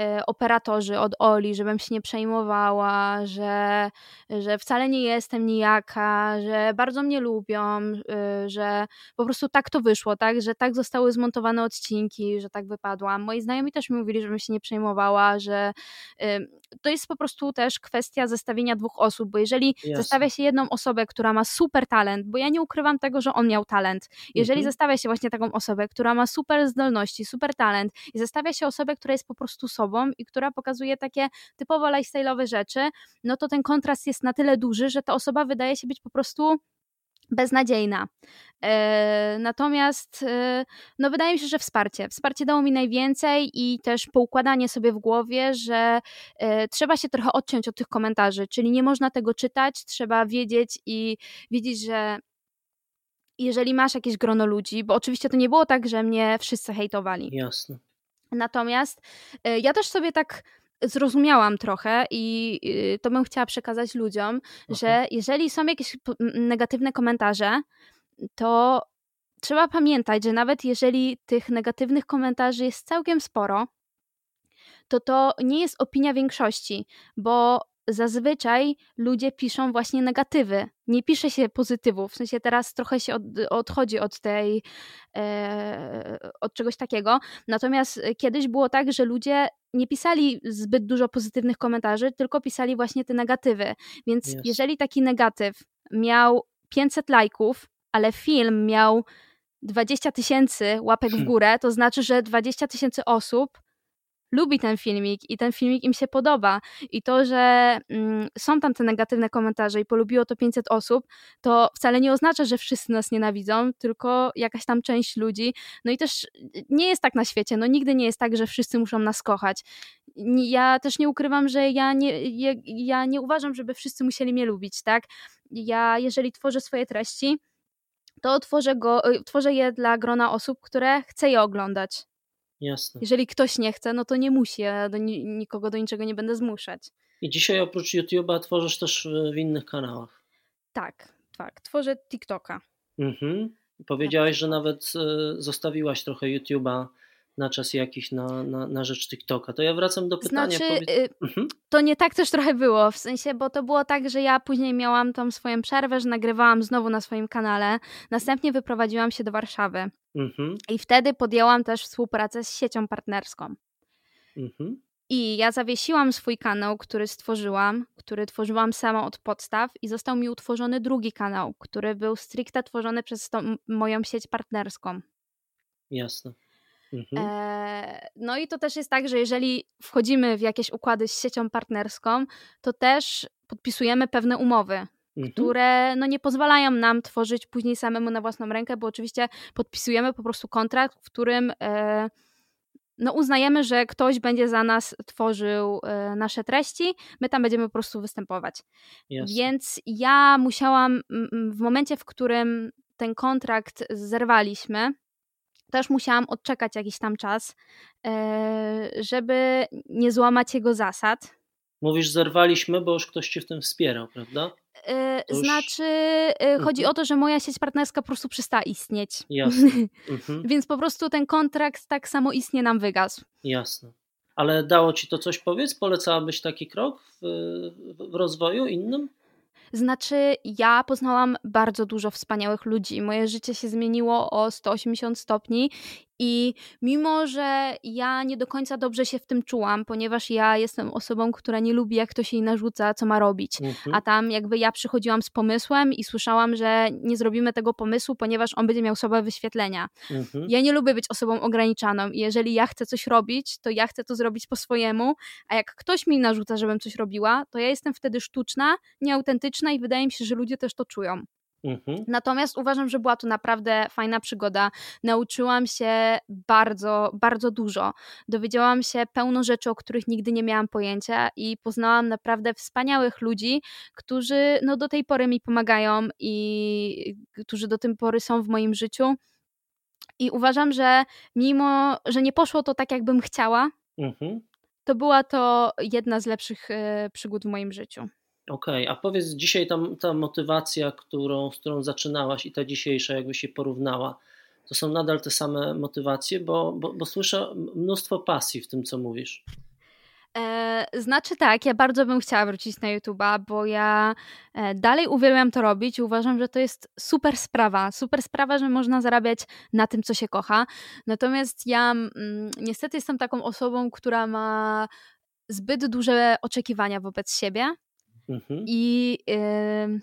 e, operatorzy od Oli, żebym się nie przejmowała, że, że wcale nie jestem nijaka, że bardzo mnie lubią, e, że po prostu tak to wyszło, tak, że tak zostały zmontowane odcinki, że tak wypadłam. Moi znajomi też mi mówili, żebym się nie przejmowała, że e, to jest po prostu też kwestia zestawienia dwóch osób, bo jeżeli Jasne. zestawia się jedną osobę, która ma super talent, bo ja nie ukrywam tego, że on miał talent, jeżeli mhm. zestawia się właśnie taką osobę, która ma super zdolności, super talent i zestawia się osobę, która jest po prostu sobą i która pokazuje takie typowo lifestyle'owe rzeczy, no to ten kontrast jest na tyle duży, że ta osoba wydaje się być po prostu beznadziejna. E, natomiast e, no wydaje mi się, że wsparcie. Wsparcie dało mi najwięcej i też poukładanie sobie w głowie, że e, trzeba się trochę odciąć od tych komentarzy, czyli nie można tego czytać, trzeba wiedzieć i wiedzieć, że jeżeli masz jakieś grono ludzi, bo oczywiście to nie było tak, że mnie wszyscy hejtowali. Jasne. Natomiast e, ja też sobie tak zrozumiałam trochę i y, to bym chciała przekazać ludziom, okay. że jeżeli są jakieś negatywne komentarze, to trzeba pamiętać, że nawet jeżeli tych negatywnych komentarzy jest całkiem sporo, to to nie jest opinia większości, bo zazwyczaj ludzie piszą właśnie negatywy. Nie pisze się pozytywów. W sensie teraz trochę się od, odchodzi od tej, e, od czegoś takiego. Natomiast kiedyś było tak, że ludzie nie pisali zbyt dużo pozytywnych komentarzy, tylko pisali właśnie te negatywy. Więc yes. jeżeli taki negatyw miał 500 lajków, ale film miał 20 tysięcy łapek w hmm. górę, to znaczy, że 20 tysięcy osób lubi ten filmik i ten filmik im się podoba. I to, że mm, są tam te negatywne komentarze i polubiło to 500 osób, to wcale nie oznacza, że wszyscy nas nienawidzą, tylko jakaś tam część ludzi. No i też nie jest tak na świecie. No nigdy nie jest tak, że wszyscy muszą nas kochać. Ja też nie ukrywam, że ja nie, ja, ja nie uważam, żeby wszyscy musieli mnie lubić, tak? Ja, jeżeli tworzę swoje treści, to tworzę, go, y, tworzę je dla grona osób, które chce je oglądać. Jasne. Jeżeli ktoś nie chce, no to nie musi. Ja do nikogo do niczego nie będę zmuszać. I dzisiaj oprócz YouTube'a tworzysz też w innych kanałach. Tak, tak. Tworzę TikToka. Mhm. Powiedziałaś, że nawet e, zostawiłaś trochę YouTube'a na czas jakiś na, na, na rzecz TikToka. To ja wracam do pytania. Znaczy, powiedz... Y, mhm. To nie tak też trochę było, w sensie, bo to było tak, że ja później miałam tą swoją przerwę, że nagrywałam znowu na swoim kanale. Następnie wyprowadziłam się do Warszawy. Mhm. I wtedy podjęłam też współpracę z siecią partnerską. Mhm. I ja zawiesiłam swój kanał, który stworzyłam, który tworzyłam sama od podstaw, i został mi utworzony drugi kanał, który był stricte tworzony przez tą moją sieć partnerską. Jasne. Mhm. E, no i to też jest tak, że jeżeli wchodzimy w jakieś układy z siecią partnerską, to też podpisujemy pewne umowy, mhm. które no, nie pozwalają nam tworzyć później samemu na własną rękę, bo oczywiście podpisujemy po prostu kontrakt, w którym e, no, uznajemy, że ktoś będzie za nas tworzył e, nasze treści, my tam będziemy po prostu występować. Więc ja musiałam w momencie, w którym ten kontrakt zerwaliśmy, też musiałam odczekać jakiś tam czas, e, żeby nie złamać jego zasad. Mówisz, zerwaliśmy, bo już ktoś ci w tym wspierał, prawda? E, już... Znaczy, e, chodzi mhm. o to, że moja sieć partnerska po prostu przestała istnieć. Jasne. [LAUGHS] Mhm. Więc po prostu ten kontrakt tak samo istnie nam wygasł. Jasne. Ale dało ci to coś, powiedz? Polecałabyś taki krok w, w rozwoju innym? Znaczy, ja poznałam bardzo dużo wspaniałych ludzi. Moje życie się zmieniło o 180 stopni I mimo, że ja nie do końca dobrze się w tym czułam, ponieważ ja jestem osobą, która nie lubi, jak ktoś jej narzuca, co ma robić. Mhm. A tam jakby ja przychodziłam z pomysłem i słyszałam, że nie zrobimy tego pomysłu, ponieważ on będzie miał słabe wyświetlenia. Mhm. Ja nie lubię być osobą ograniczaną i jeżeli ja chcę coś robić, to ja chcę to zrobić po swojemu, a jak ktoś mi narzuca, żebym coś robiła, to ja jestem wtedy sztuczna, nieautentyczna i wydaje mi się, że ludzie też to czują. Mhm. Natomiast uważam, że była to naprawdę fajna przygoda. Nauczyłam się bardzo, bardzo dużo. Dowiedziałam się pełno rzeczy, o których nigdy nie miałam pojęcia i poznałam naprawdę wspaniałych ludzi, którzy no, do tej pory mi pomagają i którzy do tej pory są w moim życiu. I uważam, że mimo, że nie poszło to tak, jakbym chciała, Mhm. to była to jedna z lepszych e, przygód w moim życiu. Okej, a powiedz dzisiaj ta, ta motywacja, którą, z którą zaczynałaś i ta dzisiejsza, jakby się porównała, to są nadal te same motywacje, bo, bo, bo słyszę mnóstwo pasji w tym, co mówisz. E, znaczy tak, ja bardzo bym chciała wrócić na YouTube'a, bo ja e, dalej uwielbiam to robić i uważam, że to jest super sprawa. Super sprawa, że można zarabiać na tym, co się kocha. Natomiast ja mm, niestety jestem taką osobą, która ma zbyt duże oczekiwania wobec siebie Mhm. i ym,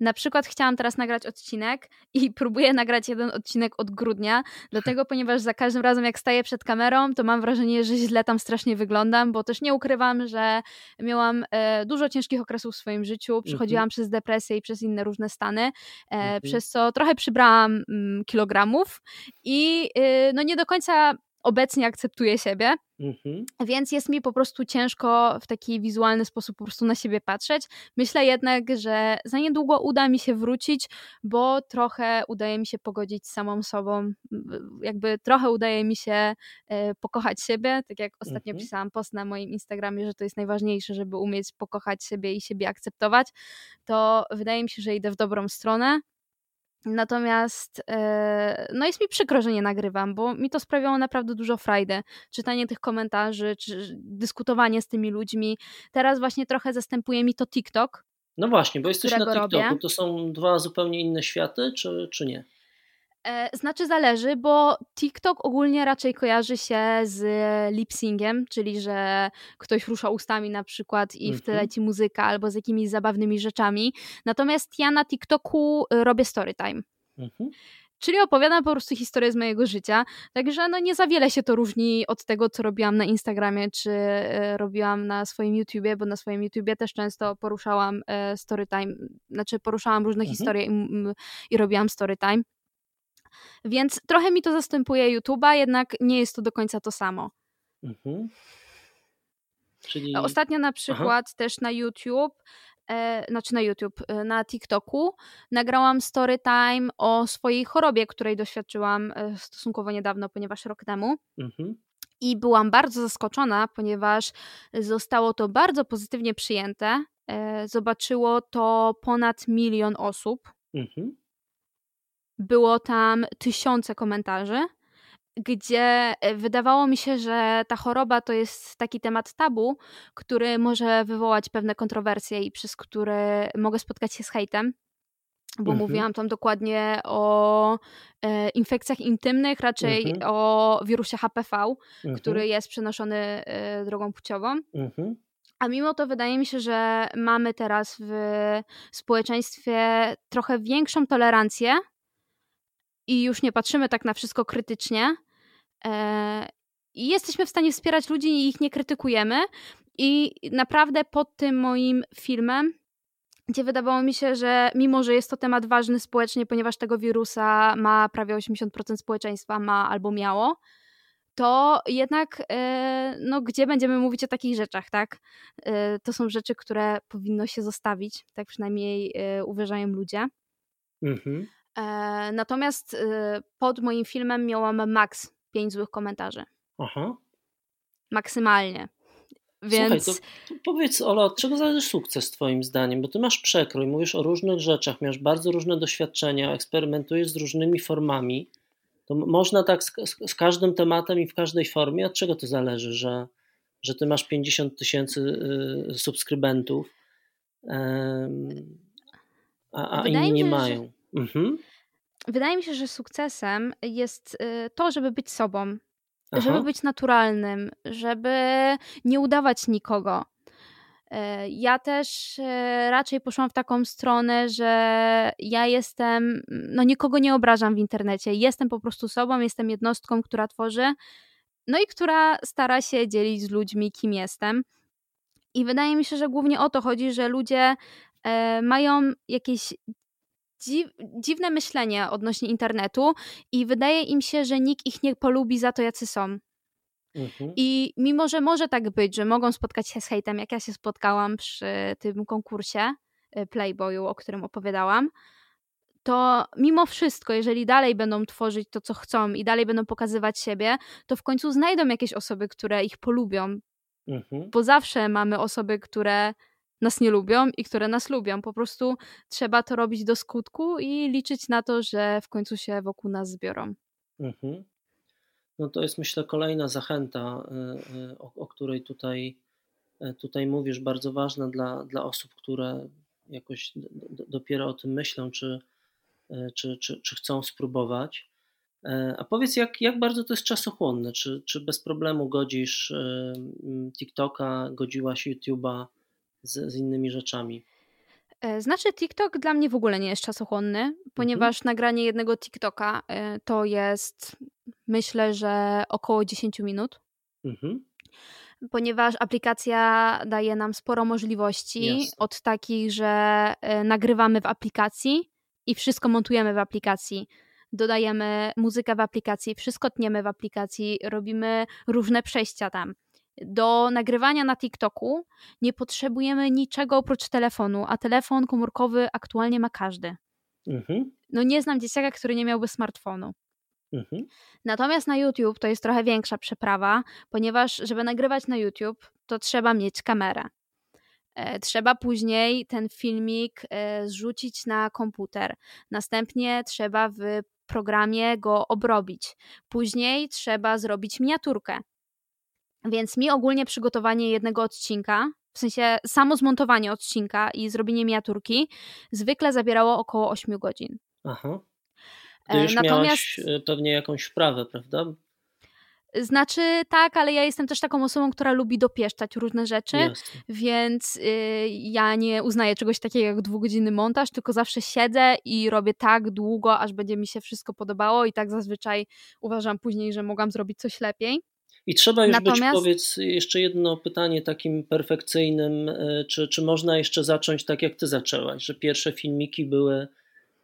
na przykład chciałam teraz nagrać odcinek [LAUGHS] i próbuję nagrać jeden odcinek od grudnia, [LAUGHS] dlatego ponieważ za każdym razem jak staję przed kamerą, to mam wrażenie, że źle tam strasznie wyglądam, bo też nie ukrywam, że miałam e, dużo ciężkich okresów w swoim życiu, przechodziłam przez depresję i przez inne różne stany, e, Mhm. przez co trochę przybrałam mm, kilogramów i y, no nie do końca obecnie akceptuję siebie. Mhm. Więc jest mi po prostu ciężko w taki wizualny sposób po prostu na siebie patrzeć. Myślę jednak, że za niedługo uda mi się wrócić, bo trochę udaje mi się pogodzić z samą sobą. Jakby trochę udaje mi się e, pokochać siebie. Tak jak ostatnio Mhm. pisałam post na moim Instagramie, że to jest najważniejsze, żeby umieć pokochać siebie i siebie akceptować, to wydaje mi się, że idę w dobrą stronę. Natomiast e, no jest mi przykro, że nie nagrywam, bo mi to sprawiało naprawdę dużo frajdy. Czytanie tych komentarzy, czy dyskutowanie z tymi ludźmi. Teraz właśnie trochę zastępuje mi to TikTok. No właśnie, bo jesteś na TikToku. robię. To są dwa zupełnie inne światy, czy, czy nie? E, Znaczy zależy, bo TikTok ogólnie raczej kojarzy się z lip-synciem, czyli że ktoś rusza ustami na przykład i w tle Mhm. leci muzyka albo z jakimiś zabawnymi rzeczami. Natomiast ja na TikToku y, robię storytime. Mhm. Czyli opowiadam po prostu historię z mojego życia. Także no nie za wiele się to różni od tego, co robiłam na Instagramie, czy e, robiłam na swoim YouTubie, bo na swoim YouTubie też często poruszałam e, storytime, znaczy poruszałam różne Mhm. historie i, i robiłam storytime. Więc trochę mi to zastępuje YouTube'a, jednak nie jest to do końca to samo. Mhm. Czyli. Ostatnio na przykład też na YouTube, e, znaczy na YouTube, e, na TikToku nagrałam story time o swojej chorobie, której doświadczyłam e, stosunkowo niedawno, ponieważ rok temu. Mhm. I byłam bardzo zaskoczona, ponieważ zostało to bardzo pozytywnie przyjęte. E, Zobaczyło to ponad milion osób. Mhm. Było tam tysiące komentarzy, gdzie e, wydawało mi się, że ta choroba to jest taki temat tabu, który może wywołać pewne kontrowersje i przez który mogę spotkać się z hejtem. Bo Mhm. mówiłam tam dokładnie o e, infekcjach intymnych, raczej Mhm. o wirusie HPV, Mhm. który jest przenoszony e, drogą płciową. Mhm. A mimo to wydaje mi się, że mamy teraz w społeczeństwie trochę większą tolerancję i już nie patrzymy tak na wszystko krytycznie. E, I jesteśmy w stanie wspierać ludzi i ich nie krytykujemy. I naprawdę pod tym moim filmem, gdzie wydawało mi się, że mimo, że jest to temat ważny społecznie, ponieważ tego wirusa ma prawie 80% społeczeństwa, ma albo miało, to jednak, e, no, gdzie będziemy mówić o takich rzeczach, tak? E, To są rzeczy, które powinno się zostawić, tak przynajmniej uważają ludzie. Mhm. E, Natomiast e, pod moim filmem miałam maks 5 złych komentarzy. Aha. Maksymalnie. Więc Słuchaj, powiedz, Ola, od czego zależy sukces Twoim zdaniem? Bo Ty masz przekrój, mówisz o różnych rzeczach, masz bardzo różne doświadczenia, eksperymentujesz z różnymi formami. To można tak z, z, każdym tematem i w każdej formie. Od czego to zależy, że, że Ty masz 50 tysięcy y, subskrybentów, a, a inni mi nie się, że- mają? Mhm. Wydaje mi się, że sukcesem jest y, to, żeby być sobą, Aha. żeby być naturalnym, żeby nie udawać nikogo. E, ja też e, raczej poszłam w taką stronę, że ja jestem, no nikogo nie obrażam w internecie. Jestem po prostu sobą, jestem jednostką, która tworzy, no i która stara się dzielić z ludźmi, kim jestem. I wydaje mi się, że głównie o to chodzi, że ludzie e, mają jakieś dziwne myślenie odnośnie internetu i wydaje im się, że nikt ich nie polubi za to, jacy są. Mhm. I mimo, że może tak być, że mogą spotkać się z hejtem, jak ja się spotkałam przy tym konkursie y, Playboyu, o którym opowiadałam, to mimo wszystko, jeżeli dalej będą tworzyć to, co chcą i dalej będą pokazywać siebie, to w końcu znajdą jakieś osoby, które ich polubią. Mhm. Bo zawsze mamy osoby, które nas nie lubią i które nas lubią. Po prostu trzeba to robić do skutku i liczyć na to, że w końcu się wokół nas zbiorą. Mhm. No to jest myślę kolejna zachęta, y, y, o, o której tutaj, y, tutaj mówisz, bardzo ważna dla, dla osób, które jakoś dopiero o tym myślą, czy, czy, czy, czy chcą spróbować. A powiedz, jak, jak bardzo to jest czasochłonne? Czy, czy bez problemu godzisz TikToka, godziłaś YouTube'a z, z innymi rzeczami? E, znaczy, TikTok dla mnie w ogóle nie jest czasochłonny, ponieważ nagranie jednego TikToka e, to jest, myślę, że około 10 minut. Mhm. Ponieważ aplikacja daje nam sporo możliwości, Jasne. od takich, że e, nagrywamy w aplikacji i wszystko montujemy w aplikacji. Dodajemy muzykę w aplikacji, wszystko tniemy w aplikacji, robimy różne przejścia tam do nagrywania na TikToku nie potrzebujemy niczego oprócz telefonu, a telefon komórkowy aktualnie ma każdy. Mhm. No nie znam dzieciaka, który nie miałby smartfonu. Mhm. Natomiast na YouTube to jest trochę większa przeprawa, ponieważ żeby nagrywać na YouTube, to trzeba mieć kamerę. E, trzeba później ten filmik e, zrzucić na komputer. Następnie trzeba w programie go obrobić. Później trzeba zrobić miniaturkę. Więc mi ogólnie przygotowanie jednego odcinka, w sensie samo zmontowanie odcinka i zrobienie miniaturki, zwykle zabierało około 8 godzin. Aha. E, Ty już Natomiast miałaś e, pewnie jakąś wprawę, prawda? znaczy tak, ale ja jestem też taką osobą, która lubi dopieszczać różne rzeczy, Jasne. więc y, ja nie uznaję czegoś takiego jak dwugodzinny montaż, tylko zawsze siedzę i robię tak długo, aż będzie mi się wszystko podobało i tak zazwyczaj uważam później, że mogłam zrobić coś lepiej. I trzeba już być, Natomiast- powiedz, jeszcze jedno pytanie takim perfekcyjnym, e, czy, czy można jeszcze zacząć tak jak ty zaczęłaś, że pierwsze filmiki były,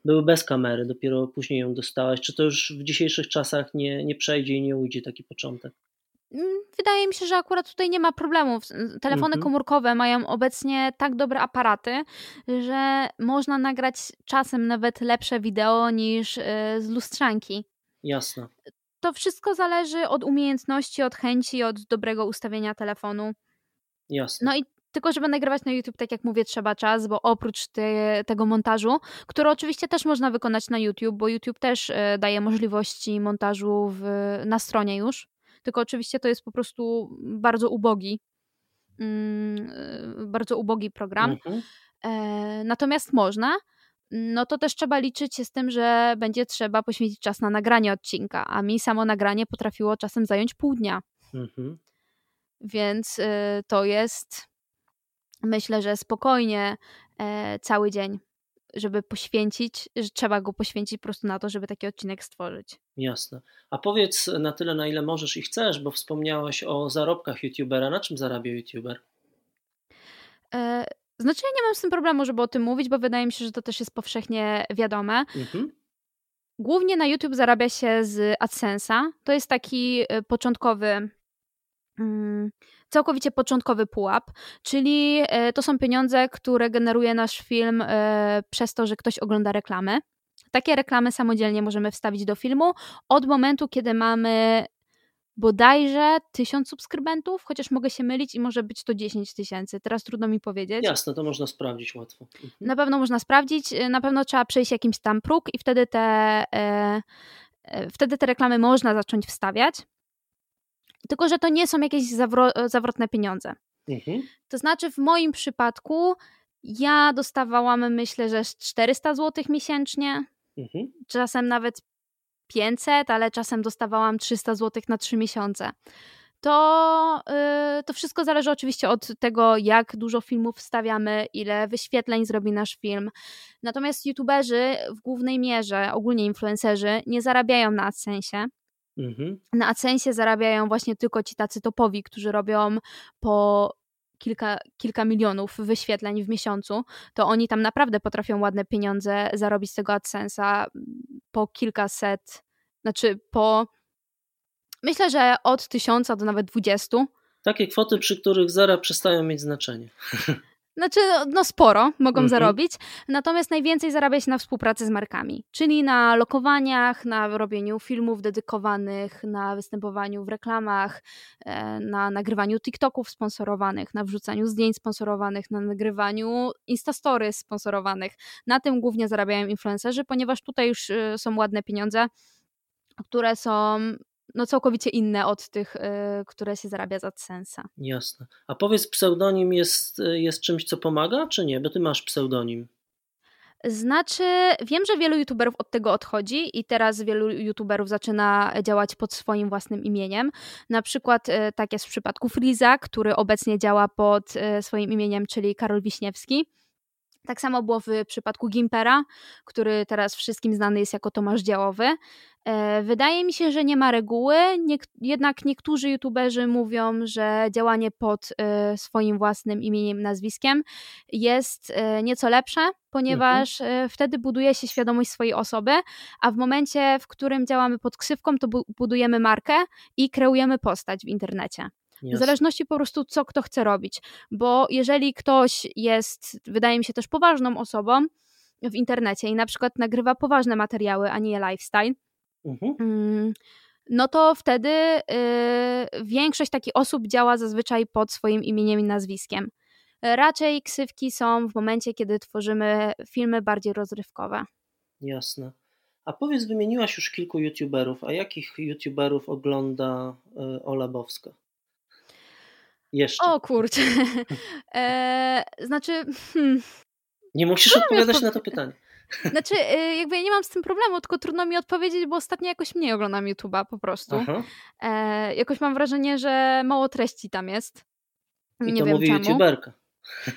były bez kamery, dopiero później ją dostałaś, czy to już w dzisiejszych czasach nie, nie przejdzie i nie ujdzie taki początek? Mm, Wydaje mi się, że akurat tutaj nie ma problemów. Telefony Mhm. komórkowe mają obecnie tak dobre aparaty, że można nagrać czasem nawet lepsze wideo niż y, z lustrzanki. Jasne. To wszystko zależy od umiejętności, od chęci, od dobrego ustawienia telefonu. Jasne. No i tylko, żeby nagrywać na YouTube, tak jak mówię, trzeba czas, bo oprócz te, tego montażu, który oczywiście też można wykonać na YouTube, bo YouTube też e, daje możliwości montażu w, na stronie już, tylko oczywiście to jest po prostu bardzo ubogi, mm, e, bardzo ubogi program. Mhm. E, natomiast można, no to też trzeba liczyć się z tym, że będzie trzeba poświęcić czas na nagranie odcinka, a mi samo nagranie potrafiło czasem zająć pół dnia. Mhm. Więc y, to jest, myślę, że spokojnie e, cały dzień, żeby poświęcić, że trzeba go poświęcić po prostu na to, żeby taki odcinek stworzyć. Jasne. A powiedz na tyle, na ile możesz i chcesz, bo wspomniałaś o zarobkach YouTubera. Na czym zarabia YouTuber? Znaczy, ja nie mam z tym problemu, żeby o tym mówić, bo wydaje mi się, że to też jest powszechnie wiadome. Mhm. Głównie na YouTube zarabia się z AdSense'a. To jest taki y, początkowy, mm, całkowicie początkowy pułap, czyli y, to są pieniądze, które generuje nasz film y, przez to, że ktoś ogląda reklamy. Takie reklamy samodzielnie możemy wstawić do filmu od momentu, kiedy mamy bodajże tysiąc subskrybentów, chociaż mogę się mylić i może być to 10 tysięcy. Teraz trudno mi powiedzieć. Jasne, to można sprawdzić łatwo. Mhm. Na pewno można sprawdzić, y, na pewno trzeba przejść jakimś tam próg i wtedy te, e, e, wtedy te reklamy można zacząć wstawiać. Tylko, że to nie są jakieś zawro- zawrotne pieniądze. Mhm. To znaczy, w moim przypadku ja dostawałam, myślę, że z 400 zł miesięcznie. mhm. czasem nawet 500, ale czasem dostawałam 300 zł na 3 miesiące. To, yy, to wszystko zależy oczywiście od tego, jak dużo filmów wstawiamy, ile wyświetleń zrobi nasz film. Natomiast youtuberzy w głównej mierze, ogólnie influencerzy, nie zarabiają na AdSense. Mhm. Na AdSense zarabiają właśnie tylko ci tacy topowi, którzy robią po kilka, kilka milionów wyświetleń w miesiącu, to oni tam naprawdę potrafią ładne pieniądze zarobić z tego AdSense'a po kilkaset, znaczy po myślę, że od tysiąca do nawet dwudziestu. Takie kwoty, przy których zera przestają mieć znaczenie. [LAUGHS] Znaczy, no sporo mogą mhm. zarobić, natomiast najwięcej zarabia się na współpracy z markami, czyli na lokowaniach, na robieniu filmów dedykowanych, na występowaniu w reklamach, e, na nagrywaniu TikToków sponsorowanych, na wrzucaniu zdjęć sponsorowanych, na nagrywaniu Instastory sponsorowanych. Na tym głównie zarabiają influencerzy, ponieważ tutaj już e, są ładne pieniądze, które są no całkowicie inne od tych, y, które się zarabia z AdSense'a. Jasne. A powiedz, pseudonim jest, y, jest czymś, co pomaga, czy nie? Bo ty masz pseudonim. Znaczy, wiem, że wielu youtuberów od tego odchodzi i teraz wielu youtuberów zaczyna działać pod swoim własnym imieniem. Na przykład y, tak jest w przypadku Friza, który obecnie działa pod swoim imieniem, czyli Karol Wiśniewski. Tak samo było w przypadku Gimpera, który teraz wszystkim znany jest jako Tomasz Działowy. E, wydaje mi się, że nie ma reguły, jednak niektórzy youtuberzy mówią, że działanie pod e, swoim własnym imieniem, nazwiskiem jest e, nieco lepsze, ponieważ mhm. wtedy buduje się świadomość swojej osoby, a w momencie, w którym działamy pod ksywką, to budujemy markę i kreujemy postać w internecie. W zależności po prostu, co kto chce robić. Bo jeżeli ktoś jest, wydaje mi się, też poważną osobą w internecie i na przykład nagrywa poważne materiały, a nie lifestyle, mhm. Mm, no to wtedy y, większość takich osób działa zazwyczaj pod swoim imieniem i nazwiskiem. Raczej ksywki są w momencie, kiedy tworzymy filmy bardziej rozrywkowe. Jasne. A powiedz, wymieniłaś już kilku youtuberów, a jakich youtuberów ogląda y, Ola Bowska? Jeszcze. O kurczę. [LAUGHS] E, znaczy. Hmm. Nie musisz odpowiadać na to pytanie. [LAUGHS] Znaczy, e, jakby ja nie mam z tym problemu, tylko trudno mi odpowiedzieć, bo ostatnio jakoś mniej oglądam YouTube'a po prostu. E, jakoś mam wrażenie, że mało treści tam jest. I nie to wiem mówi czemu. youtuberka.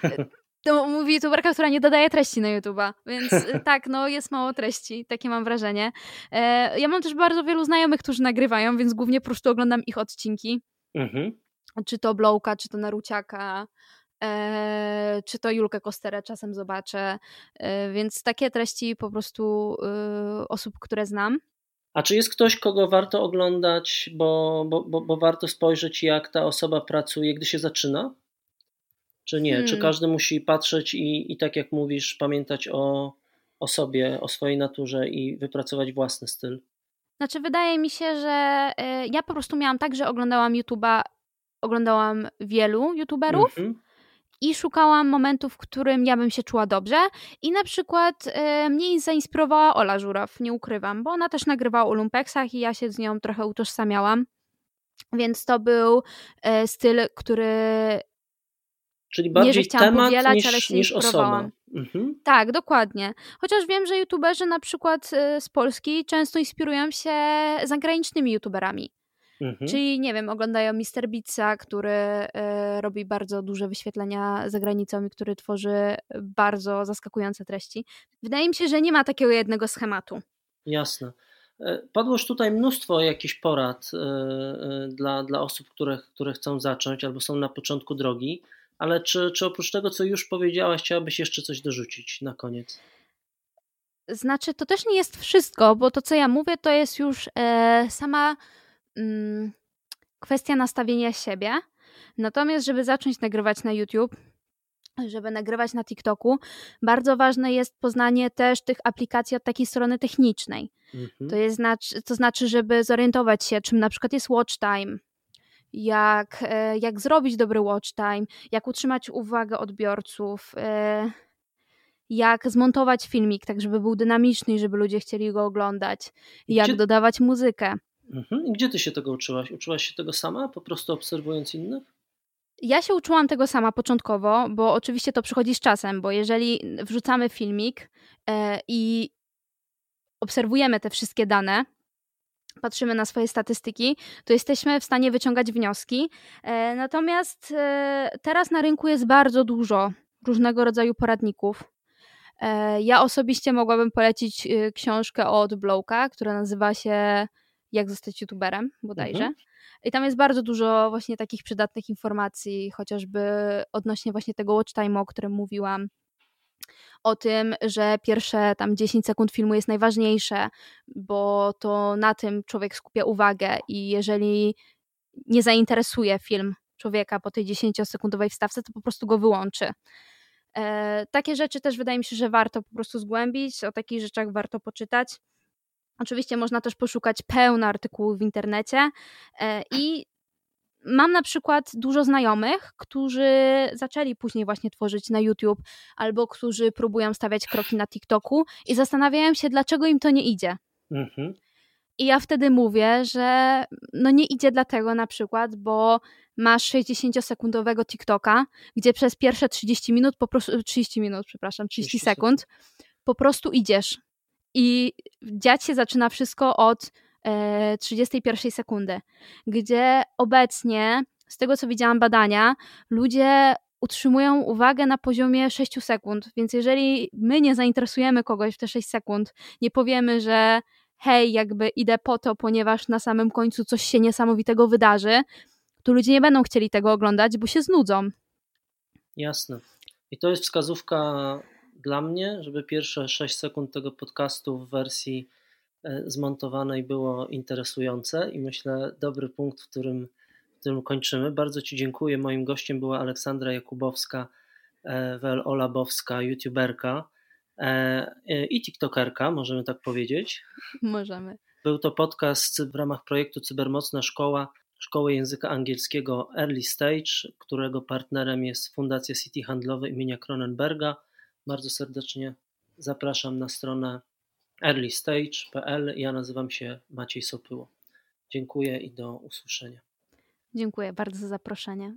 E, to mówi youtuberka, która nie dodaje treści na YouTube'a, więc e, [LAUGHS] tak, no jest mało treści, takie mam wrażenie. E, ja mam też bardzo wielu znajomych, którzy nagrywają, więc głównie po prostu oglądam ich odcinki. Mhm czy to Blowka, czy to Naruciaka, e, czy to Julkę Kosterę czasem zobaczę, e, więc takie treści po prostu e, osób, które znam. A czy jest ktoś, kogo warto oglądać, bo, bo, bo, bo warto spojrzeć, jak ta osoba pracuje, gdy się zaczyna? Czy nie? Hmm. Czy każdy musi patrzeć i, i tak jak mówisz, pamiętać o, o sobie, o swojej naturze i wypracować własny styl? Znaczy, wydaje mi się, że ja po prostu miałam tak, że oglądałam YouTube'a oglądałam wielu youtuberów mm -hmm. i szukałam momentu, w którym ja bym się czuła dobrze. I na przykład e, mnie zainspirowała Ola Żuraw, nie ukrywam, bo ona też nagrywała o lumpeksach i ja się z nią trochę utożsamiałam. Więc to był e, styl, który Czyli bardziej nie, że chciałam temat powielać, niż, ale się niż osoba. Mhm. Tak, dokładnie. Chociaż wiem, że youtuberzy na przykład e, z Polski często inspirują się zagranicznymi youtuberami. Mhm. Czyli, nie wiem, oglądają Mr. Beatsa, który e, robi bardzo duże wyświetlenia za granicą i który tworzy bardzo zaskakujące treści. Wydaje mi się, że nie ma takiego jednego schematu. Jasne. E, padło już tutaj mnóstwo jakichś porad e, dla, dla osób, które, które chcą zacząć albo są na początku drogi, ale czy, czy oprócz tego, co już powiedziałaś, chciałabyś jeszcze coś dorzucić na koniec? Znaczy, to też nie jest wszystko, bo to, co ja mówię, to jest już e, sama mm, kwestia nastawienia siebie. Natomiast, żeby zacząć nagrywać na YouTube, żeby nagrywać na TikToku, bardzo ważne jest poznanie też tych aplikacji od takiej strony technicznej. Mhm. To, jest, to znaczy, żeby zorientować się, czym na przykład jest watch time, jak, e, jak zrobić dobry watch time, jak utrzymać uwagę odbiorców, e, jak zmontować filmik tak, żeby był dynamiczny i żeby ludzie chcieli go oglądać, jak Gdzie... dodawać muzykę. Mhm. I gdzie ty się tego uczyłaś? Uczyłaś się tego sama, po prostu obserwując innych? Ja się uczyłam tego sama początkowo, bo oczywiście to przychodzi z czasem, bo jeżeli wrzucamy filmik e, i obserwujemy te wszystkie dane, patrzymy na swoje statystyki, to jesteśmy w stanie wyciągać wnioski. E, natomiast e, teraz na rynku jest bardzo dużo różnego rodzaju poradników. Ja osobiście mogłabym polecić książkę od Blowka, która nazywa się Jak zostać youtuberem bodajże. Mhm. I tam jest bardzo dużo właśnie takich przydatnych informacji, chociażby odnośnie właśnie tego watch time, o którym mówiłam, o tym, że pierwsze tam 10 sekund filmu jest najważniejsze, bo to na tym człowiek skupia uwagę i jeżeli nie zainteresuje film człowieka po tej 10-sekundowej wstawce, to po prostu go wyłączy. E, takie rzeczy też wydaje mi się, że warto po prostu zgłębić, o takich rzeczach warto poczytać. Oczywiście można też poszukać pełno artykułów w internecie e, i mam na przykład dużo znajomych, którzy zaczęli później właśnie tworzyć na YouTube albo którzy próbują stawiać kroki na TikToku i zastanawiają się, dlaczego im to nie idzie. Mhm. I ja wtedy mówię, że no nie idzie dlatego na przykład, bo masz 60-sekundowego TikToka, gdzie przez pierwsze 30 minut, po prostu 30 minut, przepraszam, 30, 30 sekund, po prostu idziesz. I dziać się zaczyna wszystko od 31 e, sekundy, gdzie obecnie, z tego co widziałam badania, ludzie utrzymują uwagę na poziomie 6 sekund, więc jeżeli my nie zainteresujemy kogoś w te 6 sekund, nie powiemy, że hej, jakby idę po to, ponieważ na samym końcu coś się niesamowitego wydarzy, to ludzie nie będą chcieli tego oglądać, bo się znudzą. Jasne. I to jest wskazówka dla mnie, żeby pierwsze 6 sekund tego podcastu w wersji E, zmontowanej było interesujące i myślę dobry punkt, w którym, w którym kończymy. Bardzo Ci dziękuję. Moim gościem była Aleksandra Jakubowska, e, Olabowska, youtuberka e, i tiktokerka, możemy tak powiedzieć. Możemy. Był to podcast w ramach projektu Cybermocna Szkoła, Szkoły Języka Angielskiego Early Stage, którego partnerem jest Fundacja City Handlowe imienia Kronenberga. Bardzo serdecznie zapraszam na stronę earlystage.pl. Ja nazywam się Maciej Sopyło. Dziękuję i do usłyszenia. Dziękuję bardzo za zaproszenie.